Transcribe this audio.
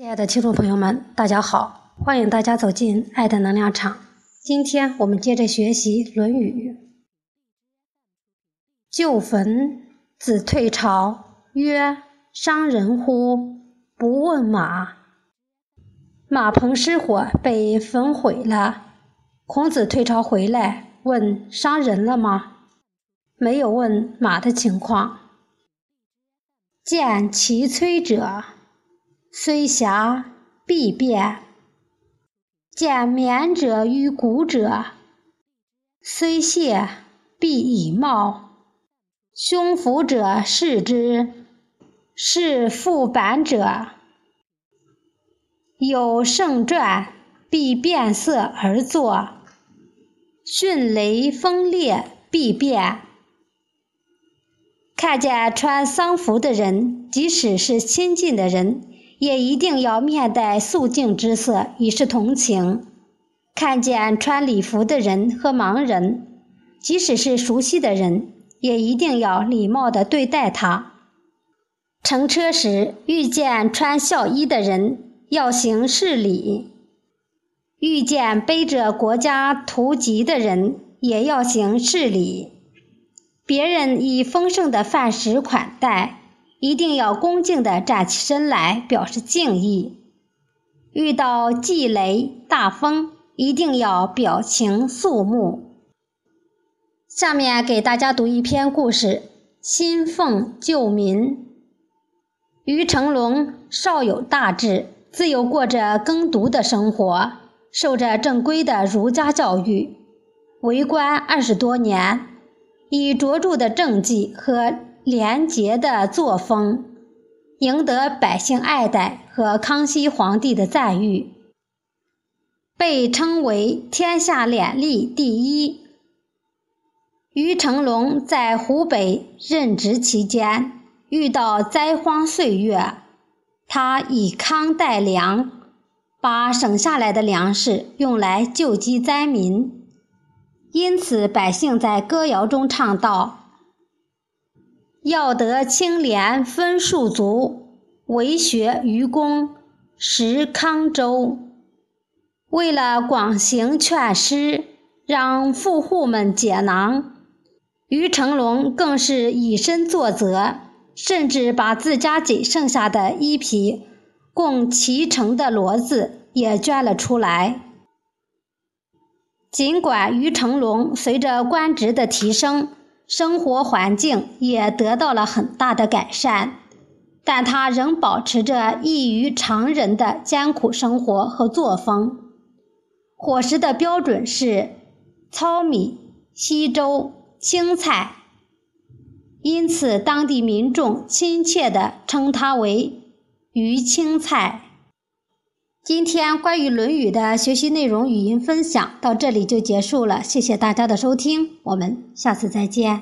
亲爱的听众朋友们，大家好！欢迎大家走进爱的能量场。今天我们接着学习《论语》。旧坟，子退朝曰：“伤人乎？不问马。”马棚失火，被焚毁了。孔子退朝回来，问：“伤人了吗？”没有问马的情况。见其摧者。虽瑕必变，见绵者与古者，虽泄必以貌。胸腹者视之，是腹板者，有盛传，必变色而作。迅雷风烈，必变。看见穿丧服的人，即使是亲近的人。也一定要面带肃静之色，以示同情。看见穿礼服的人和盲人，即使是熟悉的人，也一定要礼貌地对待他。乘车时遇见穿孝衣的人，要行事礼；遇见背着国家图籍的人，也要行事礼。别人以丰盛的饭食款待。一定要恭敬地站起身来，表示敬意。遇到季雷大风，一定要表情肃穆。下面给大家读一篇故事：新奉救民。于成龙少有大志，自幼过着耕读的生活，受着正规的儒家教育，为官二十多年，以卓著的政绩和。廉洁的作风，赢得百姓爱戴和康熙皇帝的赞誉，被称为天下廉吏第一。于成龙在湖北任职期间，遇到灾荒岁月，他以康代粮，把省下来的粮食用来救济灾民，因此百姓在歌谣中唱道。要得清廉分数足，为学愚公食康州。为了广行劝师，让富户们解囊，于成龙更是以身作则，甚至把自家仅剩下的一匹供骑乘的骡子也捐了出来。尽管于成龙随着官职的提升，生活环境也得到了很大的改善，但他仍保持着异于常人的艰苦生活和作风。伙食的标准是糙米、稀粥、青菜，因此当地民众亲切地称他为“鱼青菜”。今天关于《论语》的学习内容语音分享到这里就结束了，谢谢大家的收听，我们下次再见。